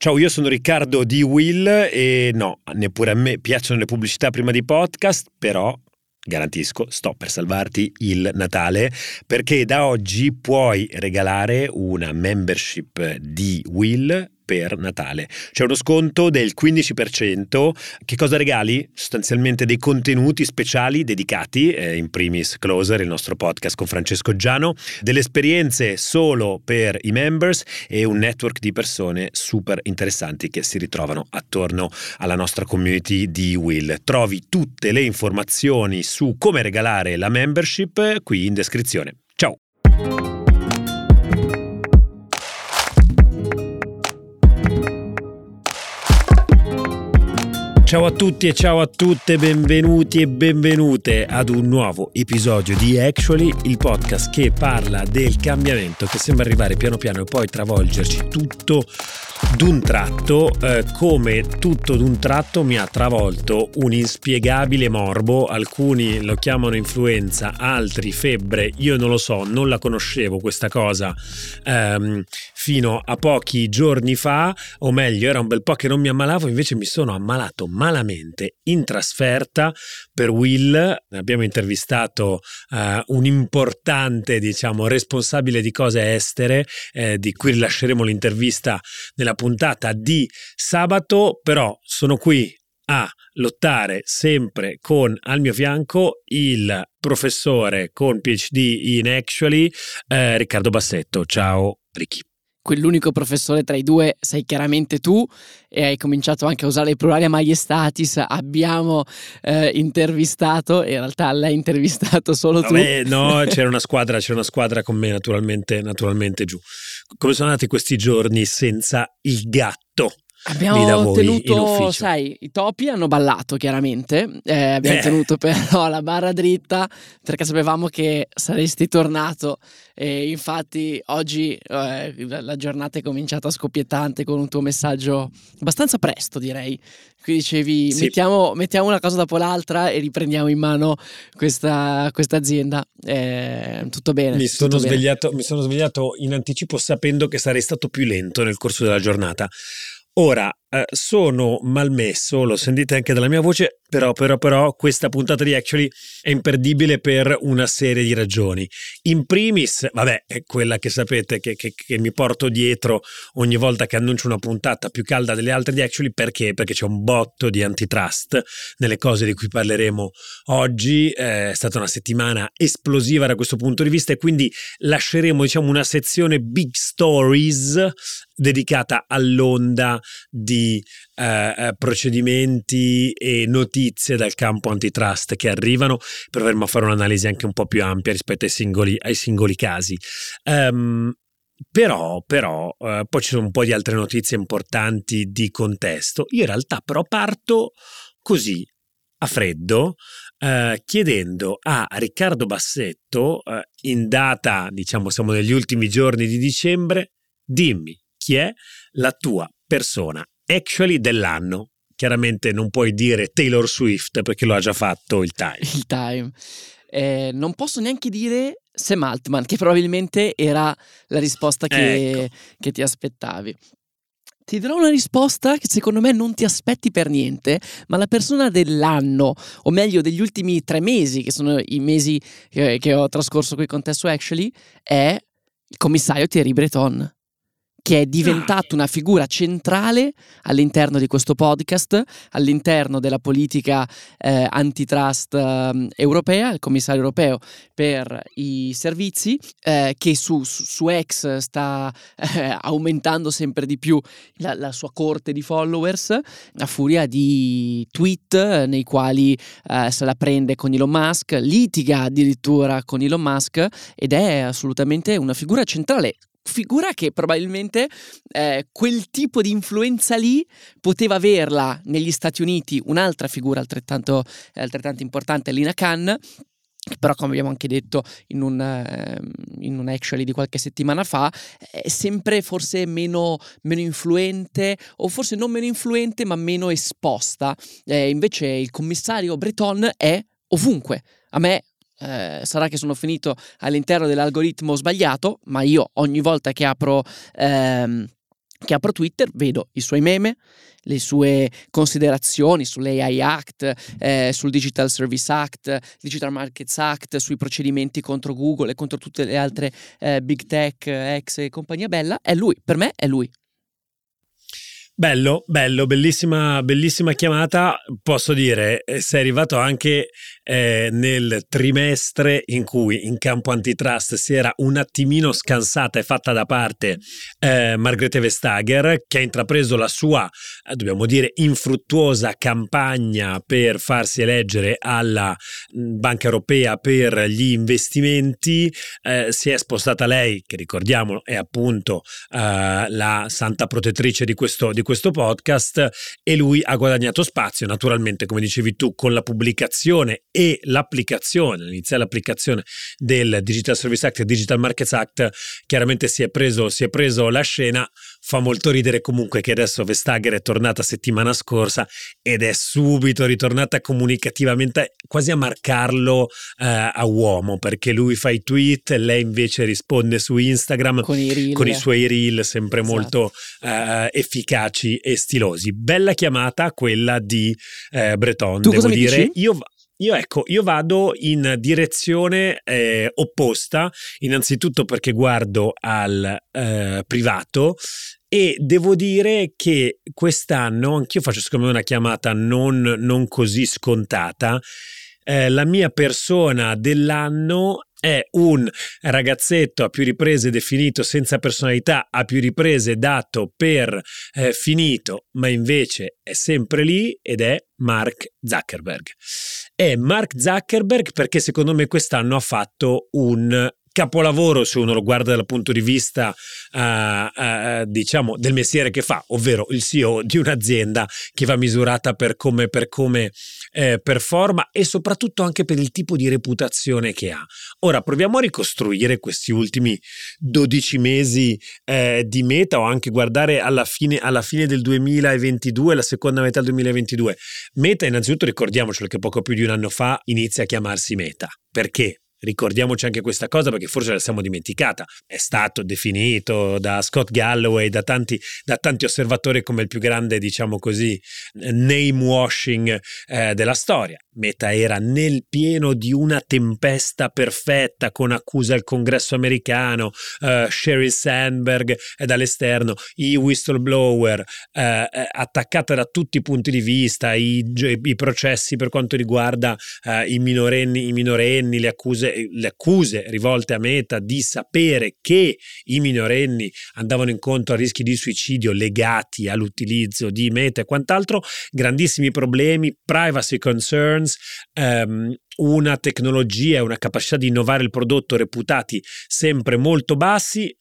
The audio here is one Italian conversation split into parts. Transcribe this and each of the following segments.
Ciao, io sono Riccardo di Will e no, neppure a me piacciono le pubblicità prima di podcast, però garantisco, sto per salvarti il Natale perché da oggi puoi regalare una membership di Will per Natale. C'è uno sconto del 15%. Che cosa regali? Sostanzialmente dei contenuti speciali dedicati, eh, in primis Closer, il nostro podcast con Francesco Giano, delle esperienze solo per i members e un network di persone super interessanti che si ritrovano attorno alla nostra community di Will. Trovi tutte le informazioni su come regalare la membership qui in descrizione. Ciao! A tutti e ciao a tutte, benvenuti e benvenute ad un nuovo episodio di Actually, il podcast che parla del cambiamento che sembra arrivare piano piano e poi travolgerci tutto d'un tratto, eh, come tutto d'un tratto mi ha travolto un inspiegabile morbo, alcuni lo chiamano influenza, altri febbre, io non lo so, non la conoscevo questa cosa ehm, fino a pochi giorni fa, o meglio era un bel po' che non mi ammalavo, invece mi sono ammalato malamente in trasferta per Will, abbiamo intervistato eh, un importante diciamo responsabile di cose estere, eh, di cui rilasceremo l'intervista nella nella puntata di sabato, però sono qui a lottare sempre con al mio fianco il professore con PhD in Actually, eh, Riccardo Bassetto. Ciao Ricky quell'unico professore tra i due sei chiaramente tu e hai cominciato anche a usare il plurale maiestatis, abbiamo eh, intervistato, in realtà l'hai intervistato solo tu. No, c'era una squadra, c'era una squadra con me naturalmente, naturalmente giù. Come sono andati questi giorni senza il gatto? Abbiamo tenuto, sai, i topi hanno ballato chiaramente, eh, abbiamo eh. tenuto però la barra dritta perché sapevamo che saresti tornato e infatti oggi eh, la giornata è cominciata scoppiettante con un tuo messaggio abbastanza presto direi, qui dicevi sì. mettiamo, mettiamo, una cosa dopo l'altra e riprendiamo in mano questa, questa azienda, eh, tutto bene. Mi sono, tutto bene. mi sono svegliato in anticipo sapendo che sarei stato più lento nel corso della giornata. Ora, eh, sono malmesso, lo sentite anche dalla mia voce, però, però, però questa puntata di Actually è imperdibile per una serie di ragioni. In primis, vabbè, è quella che sapete che, che, che, mi porto dietro ogni volta che annuncio una puntata più calda delle altre di Actually, perché? Perché c'è un botto di antitrust nelle cose di cui parleremo oggi. Eh, è stata una settimana esplosiva da questo punto di vista e quindi lasceremo, diciamo, una sezione Big Stories dedicata all'onda di eh, eh, procedimenti e notizie dal campo antitrust che arrivano, proveremo a fare un'analisi anche un po' più ampia rispetto ai singoli, ai singoli casi. Um, però, però eh, poi ci sono un po' di altre notizie importanti di contesto. Io in realtà però parto così, a freddo, eh, chiedendo a Riccardo Bassetto, eh, in data, diciamo siamo negli ultimi giorni di dicembre, dimmi chi è la tua persona actually dell'anno. Chiaramente non puoi dire Taylor Swift perché lo ha già fatto il Time. Il Time. Eh, non posso neanche dire Sam Altman, che probabilmente era la risposta che, ecco. che ti aspettavi ti darò una risposta che secondo me non ti aspetti per niente, ma la persona dell'anno, o meglio degli ultimi tre mesi, che sono i mesi che, che ho trascorso qui con Tesso Actually, è il commissario Thierry Breton che è diventato una figura centrale all'interno di questo podcast, all'interno della politica eh, antitrust eh, europea, il commissario europeo per i servizi, eh, che su, su, su, X sta eh, aumentando sempre di più la, la, sua corte di followers, a furia di tweet nei quali eh, se la prende con Elon Musk, litiga addirittura con Elon Musk ed è assolutamente una figura centrale figura che probabilmente eh, quel tipo di influenza lì poteva averla negli Stati Uniti un'altra figura altrettanto, altrettanto importante, Lina Khan, però come abbiamo anche detto in un, eh, in un actually di qualche settimana fa, è sempre forse meno, meno, influente o forse non meno influente ma meno esposta. Eh, invece il commissario Breton è ovunque. A me eh, sarà che sono finito all'interno dell'algoritmo sbagliato, ma io ogni volta che apro ehm, che apro Twitter, vedo i suoi meme, le sue considerazioni sull'AI Act, eh, sul Digital Service Act, Digital Markets Act, sui procedimenti contro Google e contro tutte le altre eh, big tech, ex e compagnia bella, è lui, per me è lui. Bello, bello, bellissima, bellissima chiamata. Posso dire, eh, sei arrivato anche eh, nel trimestre in cui in campo antitrust si era un attimino scansata e fatta da parte eh, Margrethe Vestager, che ha intrapreso la sua, eh, dobbiamo dire, infruttuosa campagna per farsi eleggere alla mm, Banca Europea per gli investimenti. Eh, si è spostata lei, che ricordiamolo è appunto eh, la santa protettrice di questo, di questo podcast e lui ha guadagnato spazio naturalmente come dicevi tu con la pubblicazione e l'applicazione, l'iniziale applicazione del Digital Service Act e Digital Markets Act chiaramente si è preso, si è preso la scena fa molto ridere comunque che adesso Vestager è tornata settimana scorsa ed è subito ritornata comunicativamente quasi a marcarlo eh, a uomo perché lui fa i tweet e lei invece risponde su Instagram con i, reel. con i suoi reel sempre esatto. molto eh, efficaci e stilosi. Bella chiamata quella di eh, Breton, tu devo dire. Dici? Io io ecco, io vado in direzione eh, opposta, innanzitutto perché guardo al eh, privato e devo dire che quest'anno, anch'io faccio secondo me una chiamata non, non così scontata, eh, la mia persona dell'anno è un ragazzetto a più riprese definito senza personalità, a più riprese dato per eh, finito, ma invece è sempre lì ed è Mark Zuckerberg. È Mark Zuckerberg perché secondo me quest'anno ha fatto un capolavoro se uno lo guarda dal punto di vista uh, uh, diciamo del mestiere che fa, ovvero il CEO di un'azienda che va misurata per come, per come eh, performa e soprattutto anche per il tipo di reputazione che ha. Ora proviamo a ricostruire questi ultimi 12 mesi eh, di meta o anche guardare alla fine, alla fine del 2022, la seconda metà del 2022. Meta innanzitutto ricordiamocelo che poco più di un anno fa inizia a chiamarsi Meta. Perché? Ricordiamoci anche questa cosa perché forse la siamo dimenticata. È stato definito da Scott Galloway, da tanti, da tanti osservatori come il più grande, diciamo così, name washing eh, della storia. Meta era nel pieno di una tempesta perfetta con accuse al congresso americano, uh, Sheryl Sandberg eh, dall'esterno, i whistleblower, uh, attaccata da tutti i punti di vista, i, i processi per quanto riguarda uh, i, minorenni, i minorenni, le accuse le accuse rivolte a Meta di sapere che i minorenni andavano incontro a rischi di suicidio legati all'utilizzo di Meta e quant'altro, grandissimi problemi, privacy concerns, um, una tecnologia e una capacità di innovare il prodotto reputati sempre molto bassi,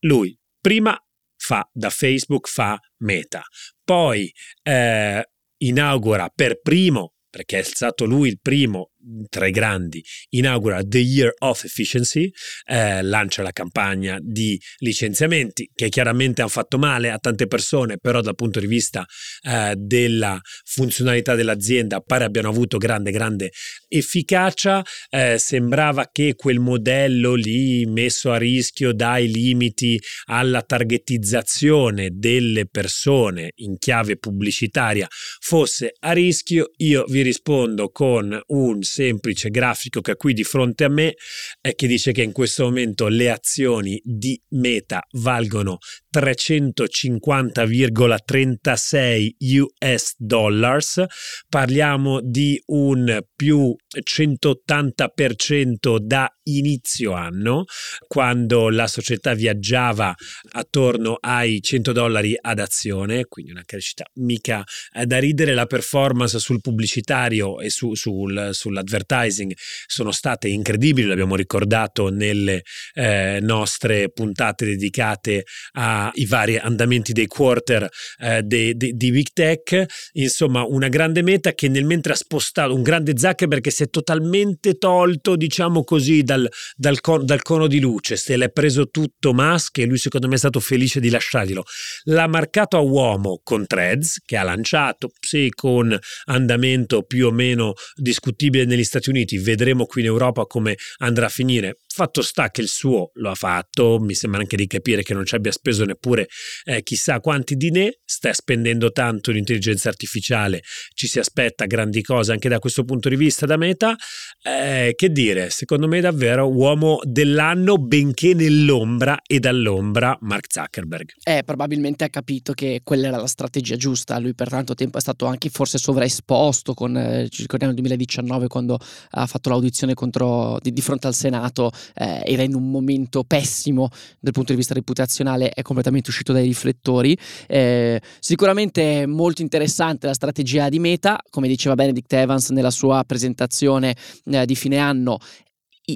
lui prima fa da Facebook, fa Meta, poi eh, inaugura per primo perché è stato lui il primo tra i grandi, inaugura The Year of Efficiency, eh, lancia la campagna di licenziamenti che chiaramente hanno fatto male a tante persone, però dal punto di vista eh, della funzionalità dell'azienda pare abbiano avuto grande, grande efficacia. Eh, sembrava che quel modello lì messo a rischio dai limiti alla targetizzazione delle persone in chiave pubblicitaria fosse a rischio. Io vi rispondo con un semplice grafico che ho qui di fronte a me è che dice che in questo momento le azioni di Meta valgono 350,36 US dollars, parliamo di un più 180% da inizio anno, quando la società viaggiava attorno ai 100 dollari ad azione, quindi una crescita mica da ridere, la performance sul pubblicitario e su, sul, sull'advertising sono state incredibili, l'abbiamo ricordato nelle eh, nostre puntate dedicate a i vari andamenti dei quarter eh, di Big Tech, insomma una grande meta che nel mentre ha spostato, un grande Zuckerberg che si è totalmente tolto diciamo così dal, dal, con, dal cono di luce, se l'è preso tutto Musk e lui secondo me è stato felice di lasciarglielo, l'ha marcato a uomo con Threads che ha lanciato, sì con andamento più o meno discutibile negli Stati Uniti, vedremo qui in Europa come andrà a finire, Fatto sta che il suo lo ha fatto, mi sembra anche di capire che non ci abbia speso neppure eh, chissà quanti dinè, sta spendendo tanto l'intelligenza artificiale, ci si aspetta grandi cose anche da questo punto di vista da Meta. Eh, che dire, secondo me davvero uomo dell'anno, benché nell'ombra e dall'ombra Mark Zuckerberg. Eh, probabilmente ha capito che quella era la strategia giusta, lui per tanto tempo è stato anche forse sovraesposto con, eh, ci ricordiamo nel 2019 quando ha fatto l'audizione contro, di, di fronte al Senato eh, era in un momento pessimo dal punto di vista reputazionale, è completamente uscito dai riflettori. Eh, sicuramente molto interessante la strategia di Meta, come diceva Benedict Evans nella sua presentazione eh, di fine anno,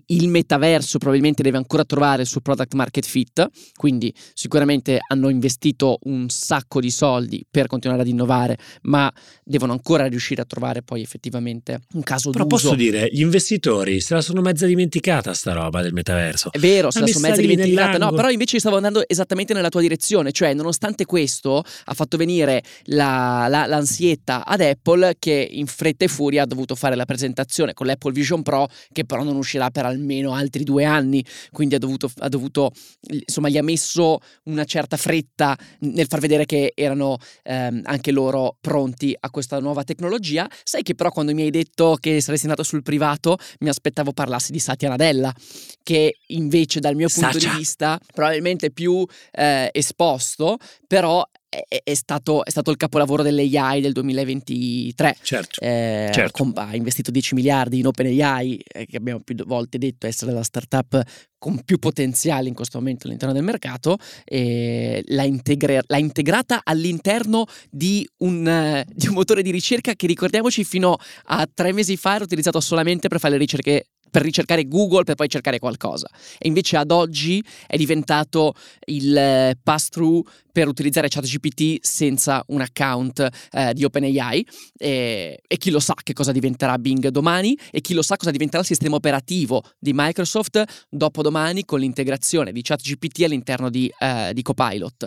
il metaverso probabilmente deve ancora trovare il suo product market fit, quindi sicuramente hanno investito un sacco di soldi per continuare ad innovare, ma devono ancora riuscire a trovare poi effettivamente un caso Però d'uso. posso dire, gli investitori se la sono mezza dimenticata sta roba del metaverso. È vero, se la, la sono mezza dimenticata, no, però invece stavo andando esattamente nella tua direzione, cioè nonostante questo ha fatto venire la, la, l'ansietta ad Apple che in fretta e furia ha dovuto fare la presentazione con l'Apple Vision Pro che però non uscirà per almeno altri due anni, quindi ha dovuto, ha dovuto insomma, gli ha messo una certa fretta nel far vedere che erano ehm, anche loro pronti a questa nuova tecnologia. Sai che però quando mi hai detto che saresti andato sul privato, mi aspettavo parlassi di Satya Nadella, che invece dal mio punto Satya. di vista probabilmente più eh, esposto, però è, è, stato, è, stato, il capolavoro dell'AI del 2023. Certo, eh, certo. Com- ha investito 10 miliardi in OpenAI, eh, che abbiamo più volte detto essere la startup con più potenziale in questo momento all'interno del mercato, e l'ha, integra- l'ha integrata all'interno di un, di un motore di ricerca che ricordiamoci fino a tre mesi fa era utilizzato solamente per fare le ricerche per ricercare Google per poi cercare qualcosa. E invece ad oggi è diventato il eh, pass-through per utilizzare ChatGPT senza un account eh, di OpenAI e, e, chi lo sa che cosa diventerà Bing domani e chi lo sa cosa diventerà il sistema operativo di Microsoft dopodomani con l'integrazione di ChatGPT all'interno di, eh, di Copilot.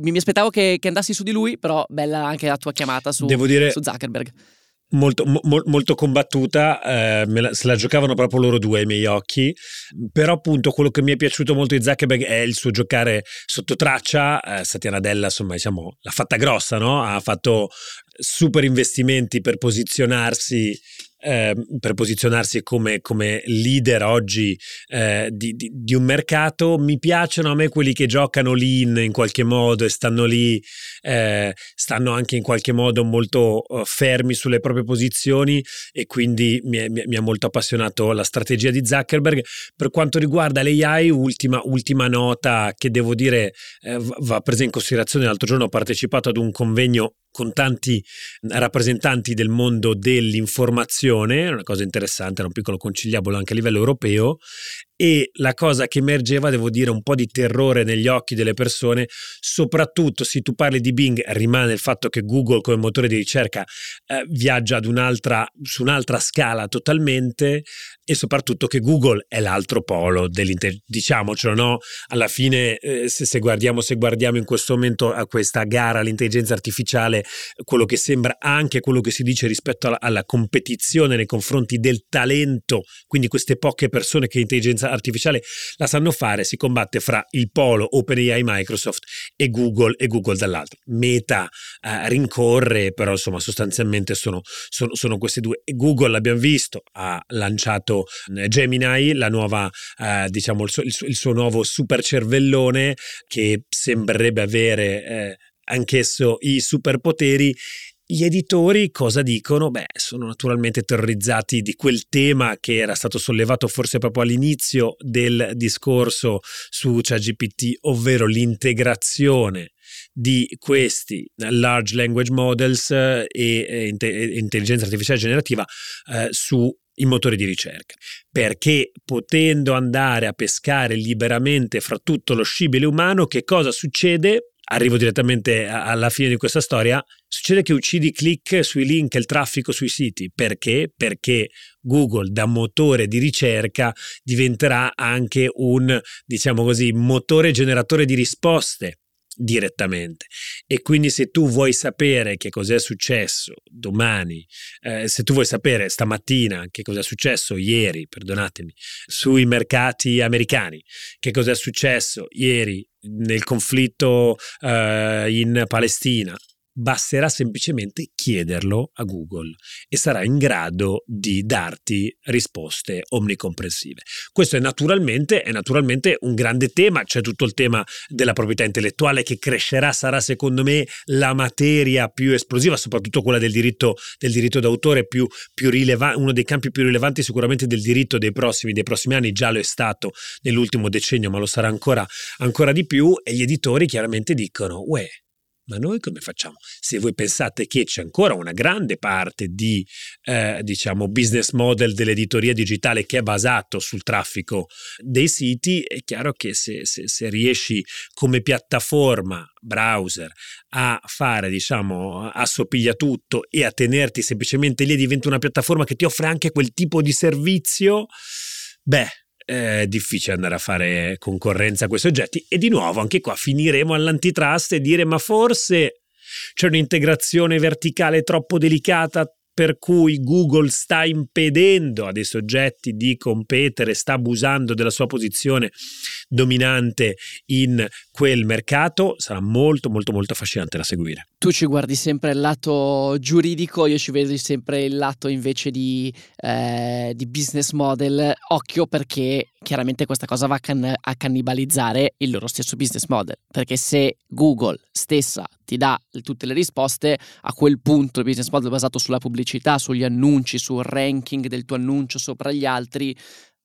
Mi, mi aspettavo che, che, andassi su di lui, però bella anche la tua chiamata su, dire... su Zuckerberg molto, mo, molto combattuta, eh, la, se la giocavano proprio loro due ai miei occhi, però appunto quello che mi è piaciuto molto di Zuckerberg è il suo giocare sotto traccia, eh, Satya Nadella insomma diciamo l'ha fatta grossa, no? ha fatto super investimenti per posizionarsi eh, per posizionarsi come, come leader oggi eh, di, di, di, un mercato. Mi piacciono a me quelli che giocano lean in qualche modo e stanno lì, eh, stanno anche in qualche modo molto uh, fermi sulle proprie posizioni e quindi mi, è, mi, ha molto appassionato la strategia di Zuckerberg. Per quanto riguarda l'AI, ultima, ultima nota che devo dire eh, va presa in considerazione. L'altro giorno ho partecipato ad un convegno con tanti rappresentanti del mondo dell'informazione, una cosa interessante, era un piccolo conciliabolo anche a livello europeo, e la cosa che emergeva, devo dire, un po' di terrore negli occhi delle persone, soprattutto se tu parli di Bing, rimane il fatto che Google come motore di ricerca eh, viaggia un'altra, su un'altra scala totalmente e soprattutto che Google è l'altro polo dell'intelligenza, diciamocelo, no? Alla fine, eh, se, se, guardiamo, se guardiamo in questo momento a questa gara all'intelligenza artificiale, quello che sembra anche quello che si dice rispetto alla, alla competizione nei confronti del talento, quindi queste poche persone che artificiale la sanno fare, si combatte fra il polo OpenAI Microsoft e Google e Google dall'altro. Meta eh, rincorre, però insomma sostanzialmente sono, sono, sono queste due. E Google, l'abbiamo visto, ha lanciato eh, Gemini, la nuova, eh, diciamo, il suo, il, suo, il suo, nuovo super cervellone che sembrerebbe avere eh, anch'esso i superpoteri gli editori cosa dicono? Beh, sono naturalmente terrorizzati di quel tema che era stato sollevato forse proprio all'inizio del discorso su ChatGPT, ovvero l'integrazione di questi large language models e, e, e intelligenza artificiale generativa eh, su i motori di ricerca, perché potendo andare a pescare liberamente fra tutto lo scibile umano, che cosa succede? Arrivo direttamente alla fine di questa storia, succede che uccidi click sui link e il traffico sui siti. Perché? Perché Google da motore di ricerca diventerà anche un, diciamo così, motore generatore di risposte direttamente. E quindi se tu vuoi sapere che cos'è successo domani, eh, se tu vuoi sapere stamattina che cos'è successo ieri, perdonatemi, sui mercati americani, che cos'è successo ieri nel conflitto eh, in Palestina, basterà semplicemente chiederlo a Google e sarà in grado di darti risposte omnicomprensive. Questo è naturalmente, è naturalmente un grande tema, c'è tutto il tema della proprietà intellettuale che crescerà, sarà secondo me la materia più esplosiva, soprattutto quella del diritto, del diritto d'autore, più, più rileva- uno dei campi più rilevanti sicuramente del diritto dei prossimi, dei prossimi anni, già lo è stato nell'ultimo decennio, ma lo sarà ancora, ancora di più e gli editori chiaramente dicono, uè, ma noi come facciamo? Se voi pensate che c'è ancora una grande parte di, eh, diciamo, business model dell'editoria digitale che è basato sul traffico dei siti, è chiaro che se, se, se riesci come piattaforma browser a fare, diciamo, assopiglia tutto e a tenerti semplicemente lì diventa una piattaforma che ti offre anche quel tipo di servizio, beh, è difficile andare a fare concorrenza a questi oggetti e di nuovo anche qua finiremo all'antitrust e dire ma forse c'è un'integrazione verticale troppo delicata per cui Google sta impedendo a dei soggetti di competere, sta abusando della sua posizione dominante in quel mercato, sarà molto molto molto affascinante da seguire. Tu ci guardi sempre il lato giuridico, io ci vedo sempre il lato invece di, eh, di business model. Occhio perché chiaramente questa cosa va a, can- a cannibalizzare il loro stesso business model, perché se Google stessa ti dà tutte le risposte, a quel punto il business model basato sulla pubblicità, sugli annunci, sul ranking del tuo annuncio sopra gli altri,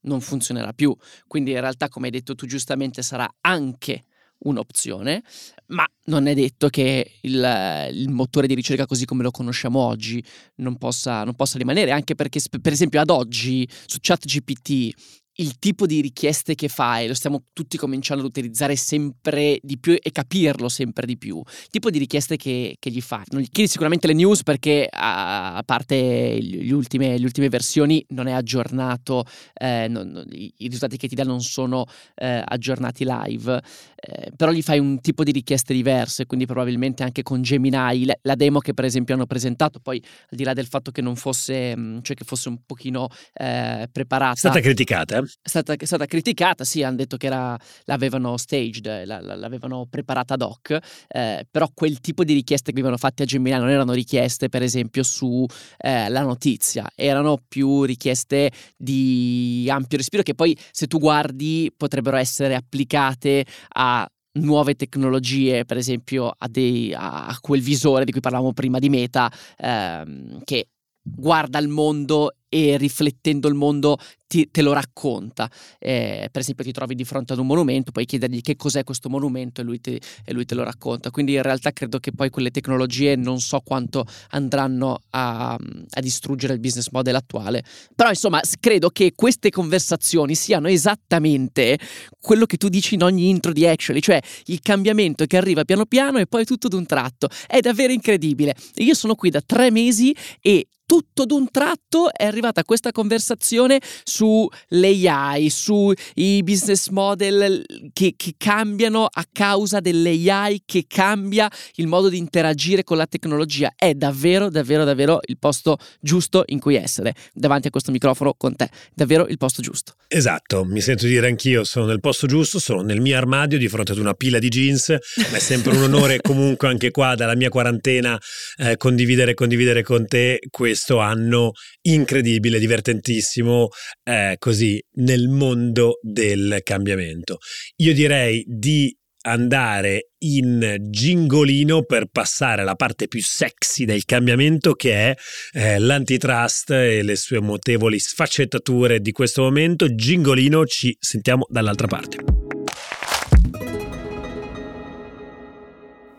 non funzionerà più. Quindi in realtà, come hai detto tu giustamente, sarà anche un'opzione, ma non è detto che il, il, motore di ricerca così come lo conosciamo oggi non possa, non possa rimanere, anche perché per esempio ad oggi su ChatGPT il tipo di richieste che fai, lo stiamo tutti cominciando ad utilizzare sempre di più e capirlo sempre di più. Il tipo di richieste che, che gli fai. Non gli chiedi sicuramente le news perché a, parte le ultime, le ultime, versioni non è aggiornato, eh, non, i, i, risultati che ti dà non sono eh, aggiornati live, eh, però gli fai un tipo di richieste diverse, quindi probabilmente anche con Gemini, la, la, demo che per esempio hanno presentato, poi al di là del fatto che non fosse, cioè che fosse un pochino eh, preparata. È stata criticata è stata, è stata criticata, sì, hanno detto che era, l'avevano staged, la, la, l'avevano preparata ad hoc, eh, però quel tipo di richieste che venivano fatte a Gemini non erano richieste, per esempio, sulla eh, notizia, erano più richieste di ampio respiro che poi, se tu guardi, potrebbero essere applicate a nuove tecnologie, per esempio a, dei, a, quel visore di cui parlavamo prima di Meta, ehm, che guarda il mondo e riflettendo il mondo ti, te lo racconta. Eh, per esempio, ti trovi di fronte ad un monumento, puoi chiedergli che cos'è questo monumento e lui, te, e lui, te, lo racconta. Quindi in realtà credo che poi quelle tecnologie non so quanto andranno a, a distruggere il business model attuale. Però insomma, credo che queste conversazioni siano esattamente quello che tu dici in ogni intro di Actually, cioè il cambiamento che arriva piano piano e poi tutto d'un tratto. È davvero incredibile. Io sono qui da tre mesi e tutto d'un tratto è arrivata questa conversazione sull'AI, sui business model che, che, cambiano a causa dell'AI che cambia il modo di interagire con la tecnologia. È davvero, davvero, davvero il posto giusto in cui essere. Davanti a questo microfono con te, davvero il posto giusto. Esatto, mi sento dire anch'io, sono nel posto giusto, sono nel mio armadio di fronte ad una pila di jeans, ma è sempre un onore comunque anche qua dalla mia quarantena eh, condividere, condividere con te questo questo anno incredibile, divertentissimo, eh, così nel mondo del cambiamento. Io direi di andare in gingolino per passare alla parte più sexy del cambiamento che è eh, l'antitrust e le sue mutevoli sfaccettature di questo momento. Gingolino, ci sentiamo dall'altra parte.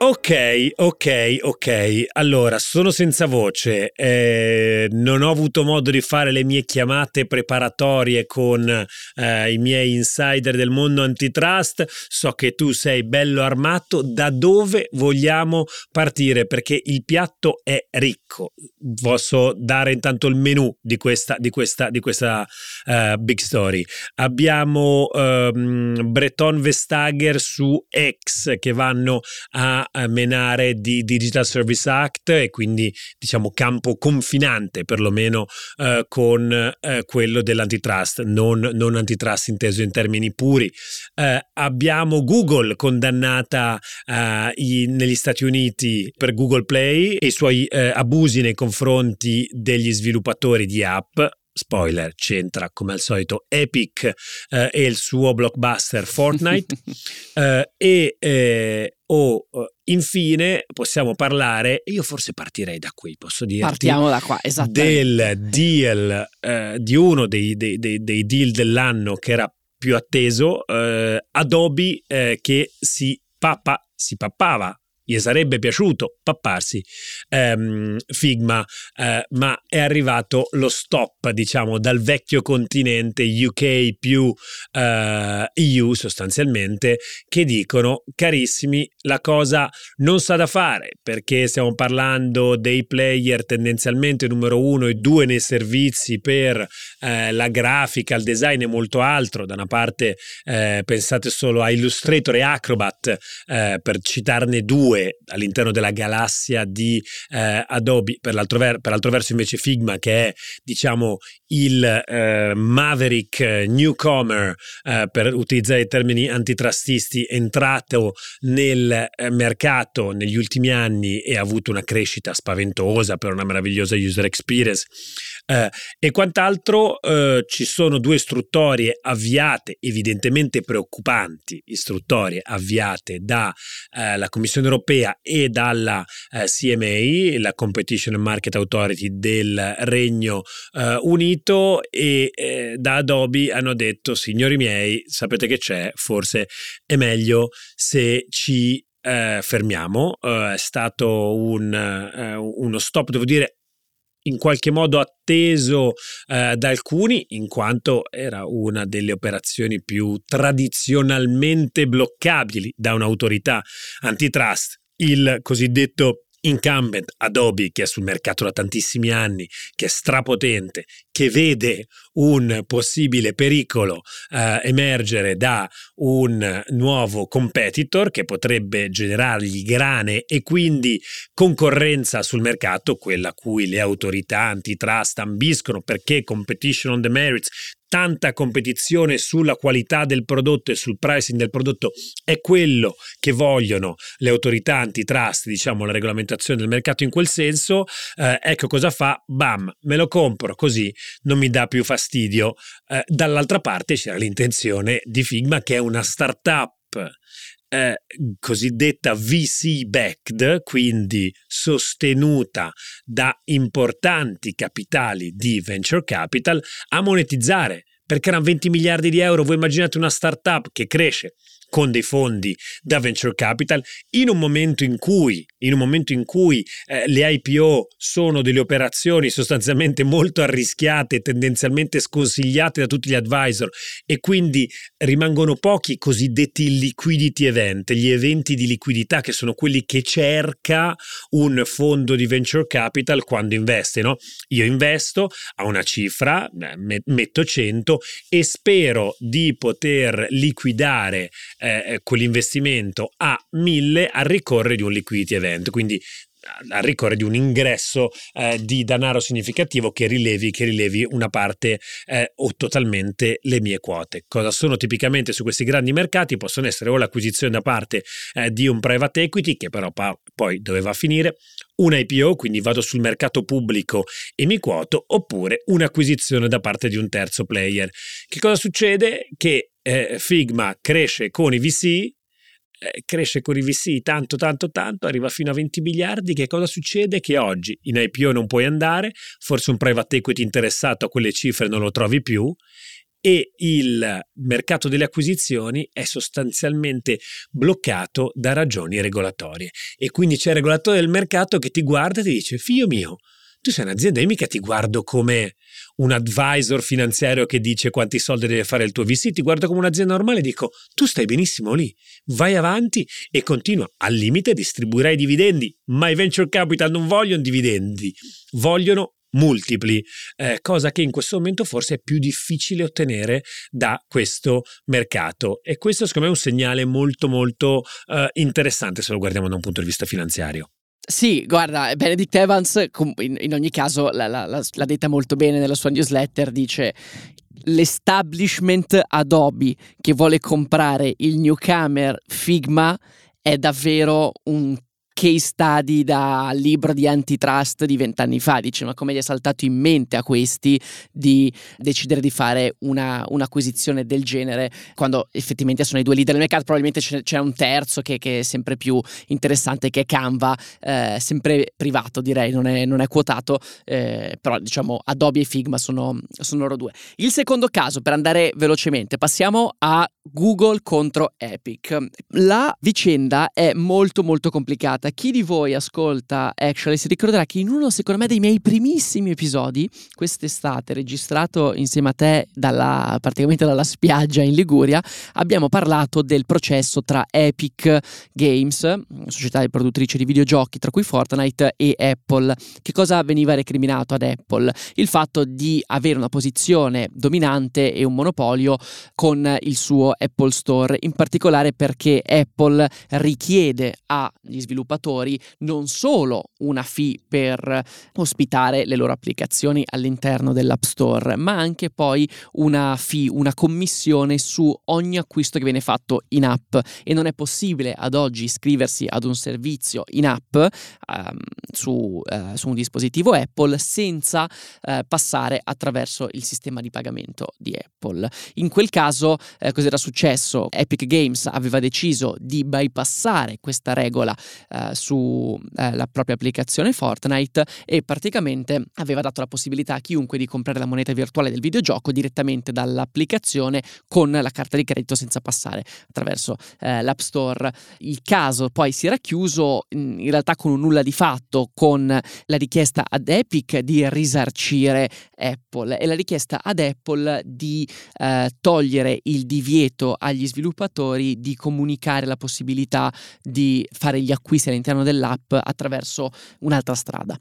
Ok, ok, ok. Allora, sono senza voce, eh, non ho avuto modo di fare le mie chiamate preparatorie con eh, i miei insider del mondo antitrust. So che tu sei bello armato. Da dove vogliamo partire? Perché il piatto è ricco. Posso dare intanto il menù di questa, di questa, di questa uh, big story. Abbiamo um, Breton Vestager su X che vanno a menare di Digital Service Act e quindi diciamo campo confinante perlomeno uh, con uh, quello dell'antitrust, non, non, antitrust inteso in termini puri. Uh, abbiamo Google condannata i, negli Stati Uniti per Google Play e i suoi abusi nei confronti degli sviluppatori di app spoiler, c'entra come al solito Epic eh, e il suo blockbuster Fortnite eh, e eh, o infine possiamo parlare, io forse partirei da qui, posso dire. Partiamo da qua, Del deal, eh, di uno dei, dei, dei, dei, deal dell'anno che era più atteso, eh, Adobe che si, pappa, si pappava gli sarebbe piaciuto papparsi ehm, Figma, eh, ma è arrivato lo stop, diciamo, dal vecchio continente UK più eh, EU sostanzialmente, che dicono, carissimi, la cosa non sa da fare, perché stiamo parlando dei player tendenzialmente numero uno e due nei servizi per eh, la grafica, il design e molto altro. Da una parte eh, pensate solo a Illustrator e Acrobat, eh, per citarne due, due all'interno della galassia di eh, Adobe, per l'altro, ver- per l'altro, verso invece Figma che è diciamo il eh, maverick newcomer eh, per utilizzare i termini antitrustisti entrato nel eh, mercato negli ultimi anni e ha avuto una crescita spaventosa per una meravigliosa user experience. Eh, e quant'altro eh, ci sono due istruttorie avviate, evidentemente preoccupanti, istruttorie avviate dalla eh, Commissione europea e dalla eh, CMA, la Competition Market Authority del Regno eh, Unito, e eh, da Adobe hanno detto, signori miei, sapete che c'è, forse è meglio se ci eh, fermiamo. Uh, è stato un, uh, uno stop, devo dire, in qualche modo atteso eh, da alcuni, in quanto era una delle operazioni più tradizionalmente bloccabili da un'autorità antitrust, il cosiddetto incumbent Adobe che è sul mercato da tantissimi anni, che è strapotente, che vede un possibile pericolo eh, emergere da un nuovo competitor che potrebbe generargli grane e quindi concorrenza sul mercato, quella a cui le autorità antitrust ambiscono perché competition on the merits tanta competizione sulla qualità del prodotto e sul pricing del prodotto è quello che vogliono le autorità antitrust, diciamo la regolamentazione del mercato in quel senso, eh, ecco cosa fa, bam, me lo compro così non mi dà più fastidio. Eh, dall'altra parte c'era l'intenzione di Figma che è una startup eh, cosiddetta VC backed, quindi sostenuta da importanti capitali di venture capital, a monetizzare. Perché erano 20 miliardi di euro, voi immaginate una startup che cresce con dei fondi da venture capital in un momento in cui, in un momento in cui eh, le IPO sono delle operazioni sostanzialmente molto arrischiate, tendenzialmente sconsigliate da tutti gli advisor e quindi rimangono pochi cosiddetti liquidity event, gli eventi di liquidità che sono quelli che cerca un fondo di venture capital quando investe. No? Io investo a una cifra, eh, metto 100 e spero di poter liquidare eh, quell'investimento a 1000 al ricorrere di un liquidity event, quindi al ricorrere di un ingresso eh, di denaro significativo che rilevi, che rilevi una parte eh, o totalmente le mie quote. Cosa sono tipicamente su questi grandi mercati? Possono essere o l'acquisizione da parte eh, di un private equity che però pa- poi doveva finire, un IPO, quindi vado sul mercato pubblico e mi quoto, oppure un'acquisizione da parte di un terzo player. Che cosa succede? Che eh, Figma cresce con i VC, cresce con i VC tanto tanto tanto, arriva fino a 20 miliardi, che cosa succede? Che oggi in IPO non puoi andare, forse un private equity interessato a quelle cifre non lo trovi più e il mercato delle acquisizioni è sostanzialmente bloccato da ragioni regolatorie e quindi c'è il regolatore del mercato che ti guarda e ti dice figlio mio tu sei un'azienda e mica ti guardo come un advisor finanziario che dice quanti soldi deve fare il tuo VC, ti guardo come un'azienda normale e dico tu stai benissimo lì, vai avanti e continua, al limite distribuirai dividendi, ma i venture capital non vogliono dividendi, vogliono multipli, eh, cosa che in questo momento forse è più difficile ottenere da questo mercato e questo secondo me è un segnale molto molto eh, interessante se lo guardiamo da un punto di vista finanziario. Sì, guarda, Benedict Evans in, ogni caso l'ha, l'ha, l'ha detta molto bene nella sua newsletter, dice l'establishment Adobe che vuole comprare il newcomer Figma è davvero un case study da libro di antitrust di vent'anni fa. Dice: Ma come gli è saltato in mente a questi di decidere di fare una, un'acquisizione del genere quando effettivamente sono i due leader del mercato? Probabilmente c'è, un terzo che, che, è sempre più interessante, che è Canva, eh, sempre privato, direi, non è, non è quotato, eh, però diciamo Adobe e Figma sono, sono loro due. Il secondo caso, per andare velocemente, passiamo a Google contro Epic. La vicenda è molto molto complicata puntata, chi di voi ascolta Actually si ricorderà che in uno, secondo me, dei miei primissimi episodi, quest'estate, registrato insieme a te dalla, praticamente dalla spiaggia in Liguria, abbiamo parlato del processo tra Epic Games, società produttrice di videogiochi, tra cui Fortnite, e Apple. Che cosa veniva recriminato ad Apple? Il fatto di avere una posizione dominante e un monopolio con il suo Apple Store, in particolare perché Apple richiede agli sviluppatori sviluppatori non solo una fee per ospitare le loro applicazioni all'interno dell'App Store, ma anche poi una fee, una commissione su ogni acquisto che viene fatto in app e non è possibile ad oggi iscriversi ad un servizio in app um, su, uh, su, un dispositivo Apple senza uh, passare attraverso il sistema di pagamento di Apple. In quel caso uh, cos'era successo? Epic Games aveva deciso di bypassare questa regola sulla eh, propria applicazione Fortnite e praticamente aveva dato la possibilità a chiunque di comprare la moneta virtuale del videogioco direttamente dall'applicazione con la carta di credito senza passare attraverso eh, l'App Store. Il caso poi si era chiuso in realtà con un nulla di fatto, con la richiesta ad Epic di risarcire Apple e la richiesta ad Apple di eh, togliere il divieto agli sviluppatori di comunicare la possibilità di fare gli acquisti all'interno dell'app attraverso un'altra strada.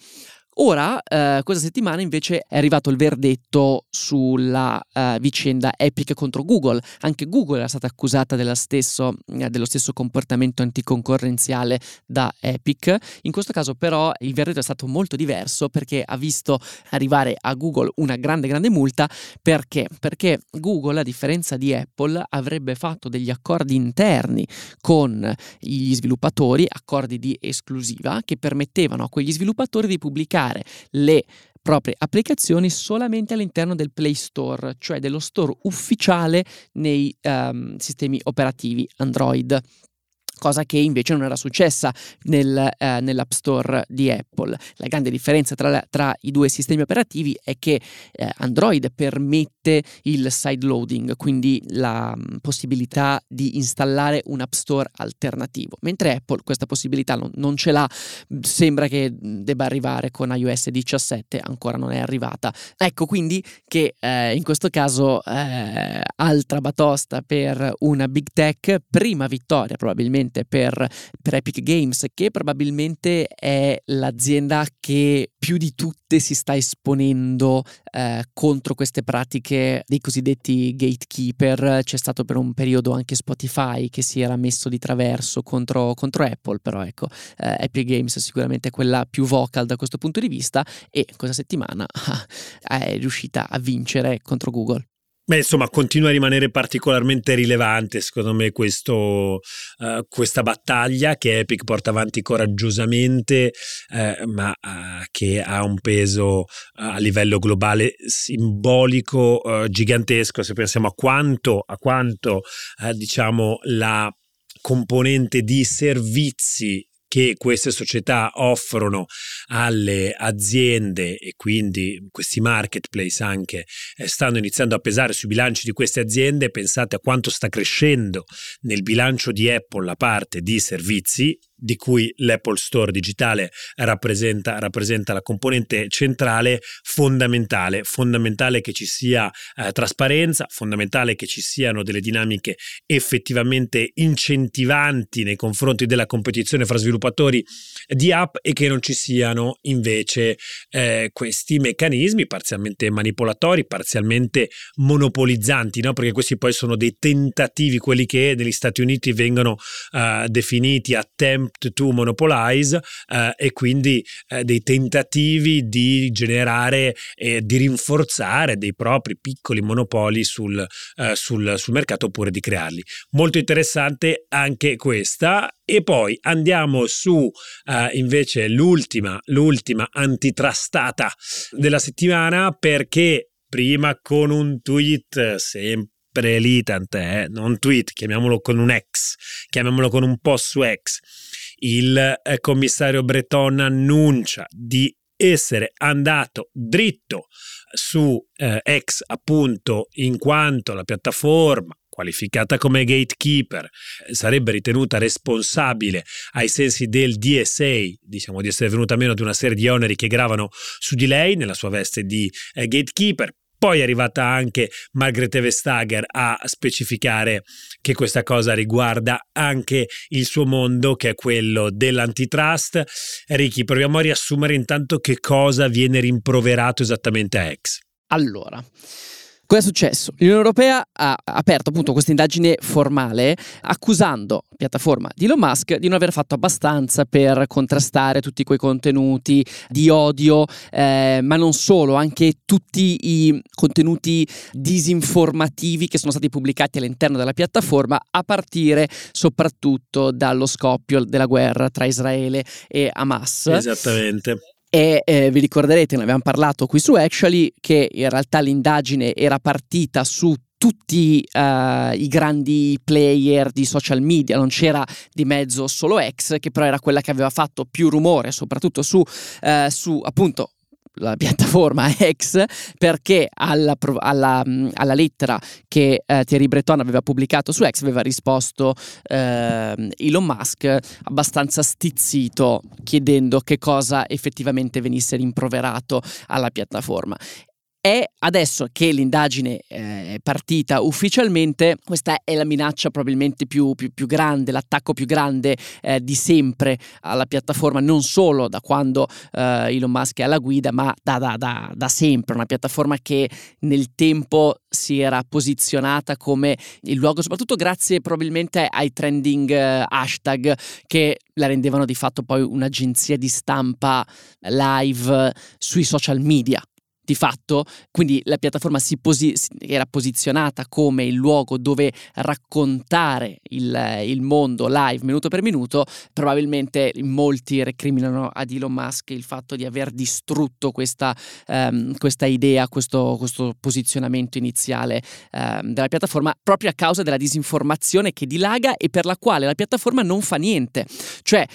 Ora, eh, questa settimana invece è arrivato il verdetto sulla eh, vicenda Epic contro Google. Anche Google era stata accusata stesso, eh, dello stesso comportamento anticoncorrenziale da Epic. In questo caso però il verdetto è stato molto diverso perché ha visto arrivare a Google una grande grande multa. Perché? Perché Google, a differenza di Apple, avrebbe fatto degli accordi interni con gli sviluppatori, accordi di esclusiva, che permettevano a quegli sviluppatori di pubblicare scaricare le proprie applicazioni solamente all'interno del Play Store, cioè dello store ufficiale nei um, sistemi operativi Android cosa che invece non era successa nel, eh, nell'App Store di Apple. La grande differenza tra, tra i due sistemi operativi è che eh, Android permette il side loading, quindi la mm, possibilità di installare un App Store alternativo, mentre Apple questa possibilità non, ce l'ha, sembra che debba arrivare con iOS 17, ancora non è arrivata. Ecco quindi che eh, in questo caso eh, altra batosta per una big tech, prima vittoria probabilmente per, per Epic Games, che probabilmente è l'azienda che più di tutte si sta esponendo eh, contro queste pratiche dei cosiddetti gatekeeper. C'è stato per un periodo anche Spotify che si era messo di traverso contro, contro Apple, però ecco, eh, Epic Games sicuramente è quella più vocal da questo punto di vista e questa settimana è riuscita a vincere contro Google. Beh, insomma, continua a rimanere particolarmente rilevante, secondo me, questo, uh, questa battaglia che Epic porta avanti coraggiosamente, uh, ma uh, che ha un peso a livello globale simbolico gigantesco. Se pensiamo a quanto, a quanto diciamo, la componente di servizi che queste società offrono alle aziende e quindi questi marketplace anche eh, stanno iniziando a pesare sui bilanci di queste aziende, pensate a quanto sta crescendo nel bilancio di Apple la parte di servizi di cui l'Apple Store digitale rappresenta, rappresenta la componente centrale, fondamentale, fondamentale che ci sia eh, trasparenza, fondamentale che ci siano delle dinamiche effettivamente incentivanti nei confronti della competizione fra sviluppatori di app e che non ci siano invece eh, questi meccanismi parzialmente manipolatori, parzialmente monopolizzanti, no? perché questi poi sono dei tentativi, quelli che negli Stati Uniti vengono uh, definiti attempt to monopolize eh, e quindi eh, dei tentativi di generare e di rinforzare dei propri piccoli monopoli sul, eh, sul, sul mercato oppure di crearli. Molto interessante anche questa. E poi andiamo su uh, invece l'ultima, l'ultima antitrustata della settimana perché prima con un tweet sempre lì tant'è, eh, non tweet, chiamiamolo con un ex, chiamiamolo con un post su ex il eh, commissario Breton annuncia di essere andato dritto su eh, X appunto in quanto la piattaforma qualificata come gatekeeper, eh, sarebbe ritenuta responsabile ai sensi del DSA, diciamo di essere venuta meno di una serie di oneri che gravano su di lei nella sua veste di eh, gatekeeper. Poi è arrivata anche Margrethe Vestager a specificare che questa cosa riguarda anche il suo mondo, che è quello dell'antitrust. Ricky, proviamo a riassumere intanto che cosa viene rimproverato esattamente a Ex. Allora, Cosa è successo? L'Unione Europea ha aperto appunto questa indagine formale accusando la piattaforma di Elon Musk di non aver fatto abbastanza per contrastare tutti quei contenuti di odio, eh, ma non solo, anche tutti i contenuti disinformativi che sono stati pubblicati all'interno della piattaforma a partire soprattutto dallo scoppio della guerra tra Israele e Hamas. Esattamente. E eh, vi ricorderete, ne abbiamo parlato qui su Actually, che in realtà l'indagine era partita su tutti uh, i grandi player di social media, non c'era di mezzo solo X, che però era quella che aveva fatto più rumore, soprattutto su, uh, su appunto la piattaforma X perché alla, alla, alla lettera che eh, Thierry Breton aveva pubblicato su X aveva risposto eh, Elon Musk abbastanza stizzito chiedendo che cosa effettivamente venisse rimproverato alla piattaforma è adesso che l'indagine eh, è partita ufficialmente, questa è la minaccia probabilmente più, più, più grande, l'attacco più grande eh, di sempre alla piattaforma, non solo da quando eh, Elon Musk è alla guida, ma da, da, da, da, sempre, una piattaforma che nel tempo si era posizionata come il luogo, soprattutto grazie probabilmente ai trending eh, hashtag che la rendevano di fatto poi un'agenzia di stampa live sui social media di fatto, quindi la piattaforma si posi- era posizionata come il luogo dove raccontare il, il, mondo live minuto per minuto, probabilmente molti recriminano ad Elon Musk il fatto di aver distrutto questa, um, questa idea, questo, questo, posizionamento iniziale um, della piattaforma proprio a causa della disinformazione che dilaga e per la quale la piattaforma non fa niente. Cioè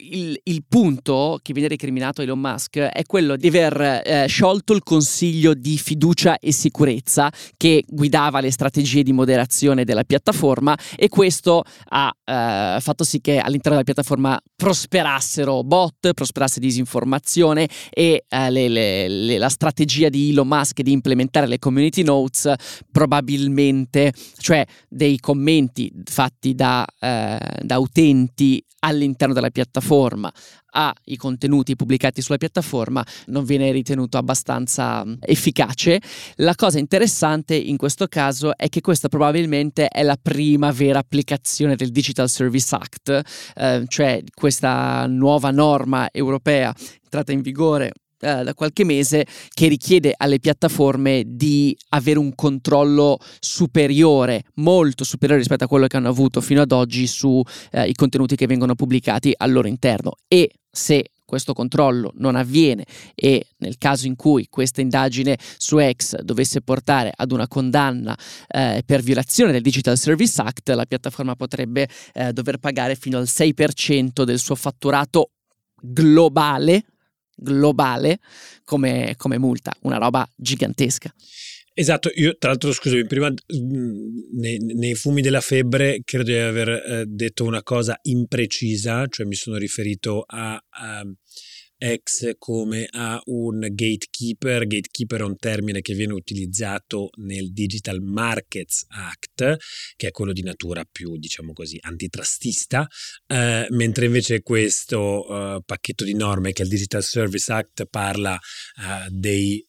il, il punto che viene recriminato a Elon Musk è quello di aver eh, sciolto il consiglio di fiducia e sicurezza che guidava le strategie di moderazione della piattaforma e questo ha eh, fatto sì che all'interno della piattaforma prosperassero bot, prosperasse disinformazione e eh, le, le, le, la strategia di Elon Musk di implementare le community notes probabilmente, cioè dei commenti fatti da, eh, da utenti all'interno della piattaforma ai contenuti pubblicati sulla piattaforma non viene ritenuto abbastanza mm, efficace. La cosa interessante in questo caso è che questa probabilmente è la prima vera applicazione del Digital Service Act, eh, cioè questa nuova norma europea entrata in vigore eh, da qualche mese che richiede alle piattaforme di avere un controllo superiore, molto superiore rispetto a quello che hanno avuto fino ad oggi sui eh, contenuti che vengono pubblicati al loro interno e se questo controllo non avviene e nel caso in cui questa indagine su X dovesse portare ad una condanna eh, per violazione del Digital Service Act, la piattaforma potrebbe eh, dover pagare fino al 6% del suo fatturato globale, globale come, come multa, una roba gigantesca. Esatto, io tra l'altro scusami, prima nei, nei fumi della febbre credo di aver eh, detto una cosa imprecisa, cioè mi sono riferito a, a ex come a un gatekeeper. Gatekeeper è un termine che viene utilizzato nel Digital Markets Act, che è quello di natura più, diciamo così, antitrustista, eh, mentre invece questo eh, pacchetto di norme che è il Digital Service Act parla eh, dei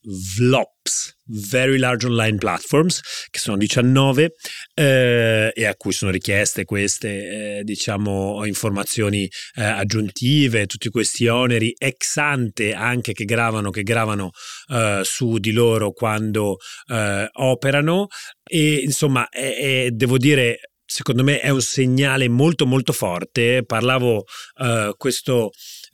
VLOPs, Very Large Online Platforms, che sono 19 eh, e a cui sono richieste queste, eh, diciamo, informazioni eh, aggiuntive, tutti questi oneri ex ante anche che gravano, che gravano eh, su di loro quando eh, operano e insomma è, è, devo dire secondo me è un segnale molto molto forte. Parlavo uh, questo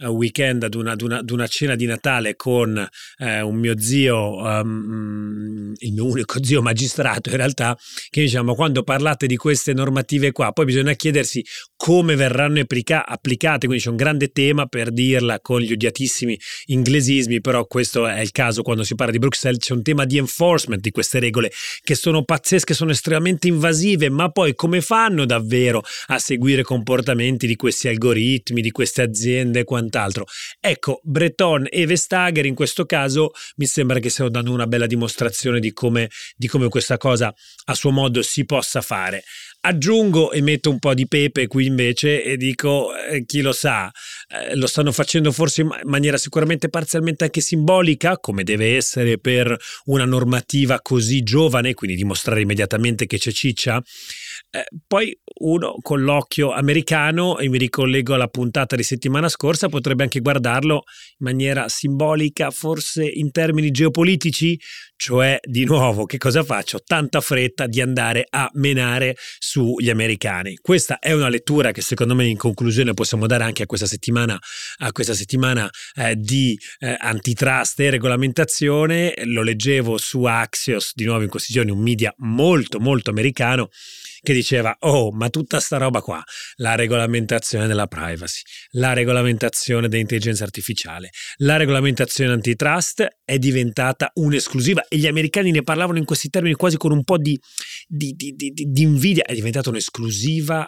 weekend ad una, ad, una, ad una, cena di Natale con uh, un mio zio, um, il mio unico zio magistrato in realtà, che diciamo quando parlate di queste normative qua, poi bisogna chiedersi come verranno applica- applicate, quindi c'è un grande tema per dirla con gli odiatissimi inglesismi, però questo è il caso quando si parla di Bruxelles, c'è un tema di enforcement di queste regole che sono pazzesche, sono estremamente invasive, ma poi come fanno davvero a seguire comportamenti di questi algoritmi, di queste aziende e quant'altro. Ecco, Breton e Vestager in questo caso mi sembra che stiano dando una bella dimostrazione di come, di come questa cosa a suo modo si possa fare. Aggiungo e metto un po' di pepe qui invece e dico, eh, chi lo sa, eh, lo stanno facendo forse in maniera sicuramente parzialmente anche simbolica, come deve essere per una normativa così giovane, quindi dimostrare immediatamente che c'è ciccia. Eh, poi uno con l'occhio americano, e mi ricollego alla puntata di settimana scorsa, potrebbe anche guardarlo in maniera simbolica, forse in termini geopolitici, cioè di nuovo che cosa faccio? Tanta fretta di andare a menare sugli americani. Questa è una lettura che secondo me in conclusione possiamo dare anche a questa settimana, a questa settimana eh, di eh, antitrust e regolamentazione. Lo leggevo su Axios, di nuovo in questi giorni, un media molto molto americano che diceva, oh, ma tutta sta roba qua, la regolamentazione della privacy, la regolamentazione dell'intelligenza artificiale, la regolamentazione antitrust è diventata un'esclusiva e gli americani ne parlavano in questi termini quasi con un po' di, di, di, di invidia, è diventata un'esclusiva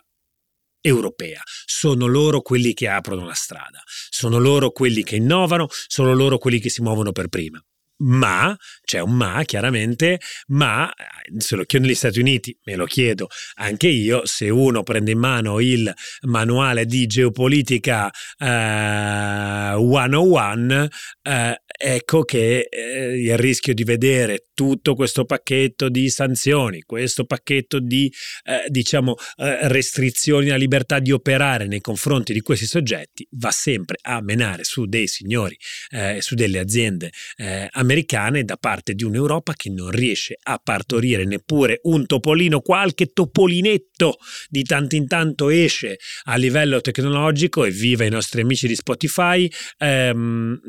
europea. Sono loro quelli che aprono la strada, sono loro quelli che innovano, sono loro quelli che si muovono per prima. Ma, c'è un ma chiaramente, ma se lo chiedo negli Stati Uniti, me lo chiedo. Anche io, se uno prende in mano il manuale di geopolitica eh, 101, eh, ecco che eh, il rischio di vedere tutto questo pacchetto di sanzioni, questo pacchetto di eh, diciamo eh, restrizioni alla libertà di operare nei confronti di questi soggetti va sempre a menare su dei signori, eh, su delle aziende eh, americane da parte di un'Europa che non riesce a partorire neppure un topolino, qualche topolinetto di tanto in tanto esce a livello tecnologico e viva i nostri amici di Spotify, ehm,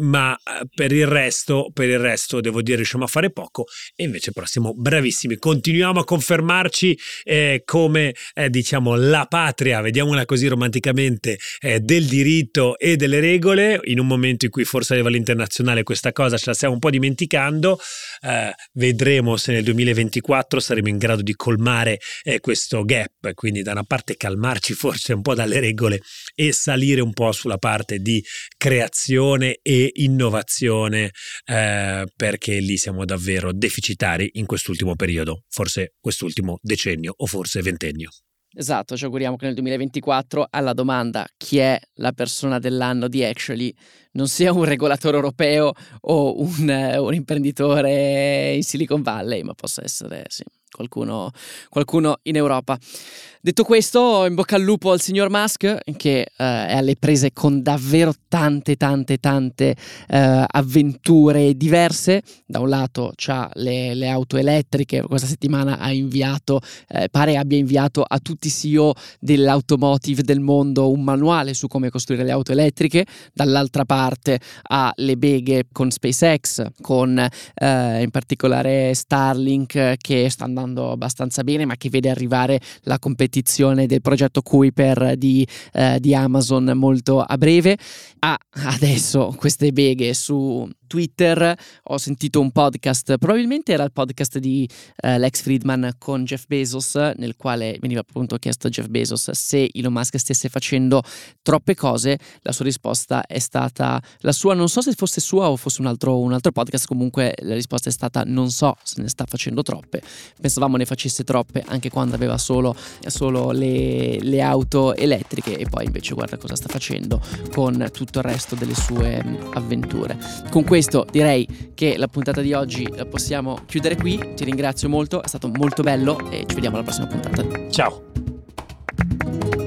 ma eh, per il resto, per il resto devo dire riusciamo a fare poco. E invece però siamo bravissimi, continuiamo a confermarci eh, come eh, diciamo la patria, vediamola così romanticamente, eh, del diritto e delle regole, in un momento in cui forse a livello internazionale questa cosa ce la stiamo un po' dimenticando, eh, vedremo se nel 2024 saremo in grado di colmare eh, questo gap, quindi da una parte calmarci forse un po' dalle regole e salire un po' sulla parte di creazione e innovazione eh, perché lì siamo davvero deficitari in quest'ultimo periodo, forse quest'ultimo decennio o forse ventennio. Esatto, ci auguriamo che nel 2024 alla domanda chi è la persona dell'anno di Actually non sia un regolatore europeo o un, un imprenditore in Silicon Valley, ma possa essere sì, qualcuno, qualcuno in Europa. Detto questo, in bocca al lupo al signor Musk, che eh, è alle prese con davvero tante, tante, tante eh, avventure diverse. Da un lato ha le, le, auto elettriche, questa settimana ha inviato, eh, pare abbia inviato a tutti i CEO dell'automotive del mondo un manuale su come costruire le auto elettriche. Dall'altra parte ha le beghe con SpaceX, con eh, in particolare Starlink, che sta andando abbastanza bene, ma che vede arrivare la competizione competizione del progetto Kuiper di, eh, di Amazon molto a breve. Ha adesso queste beghe su Twitter ho sentito un podcast, probabilmente era il podcast di uh, Lex Friedman con Jeff Bezos, nel quale veniva appunto chiesto a Jeff Bezos se Elon Musk stesse facendo troppe cose. La sua risposta è stata la sua, non so se fosse sua o fosse un altro, un altro podcast, comunque la risposta è stata non so se ne sta facendo troppe. Pensavamo ne facesse troppe anche quando aveva solo, solo le, le auto elettriche e poi invece guarda cosa sta facendo con tutto il resto delle sue avventure. Con questo direi che la puntata di oggi la possiamo chiudere qui. Ti ringrazio molto, è stato molto bello e ci vediamo alla prossima puntata. Ciao.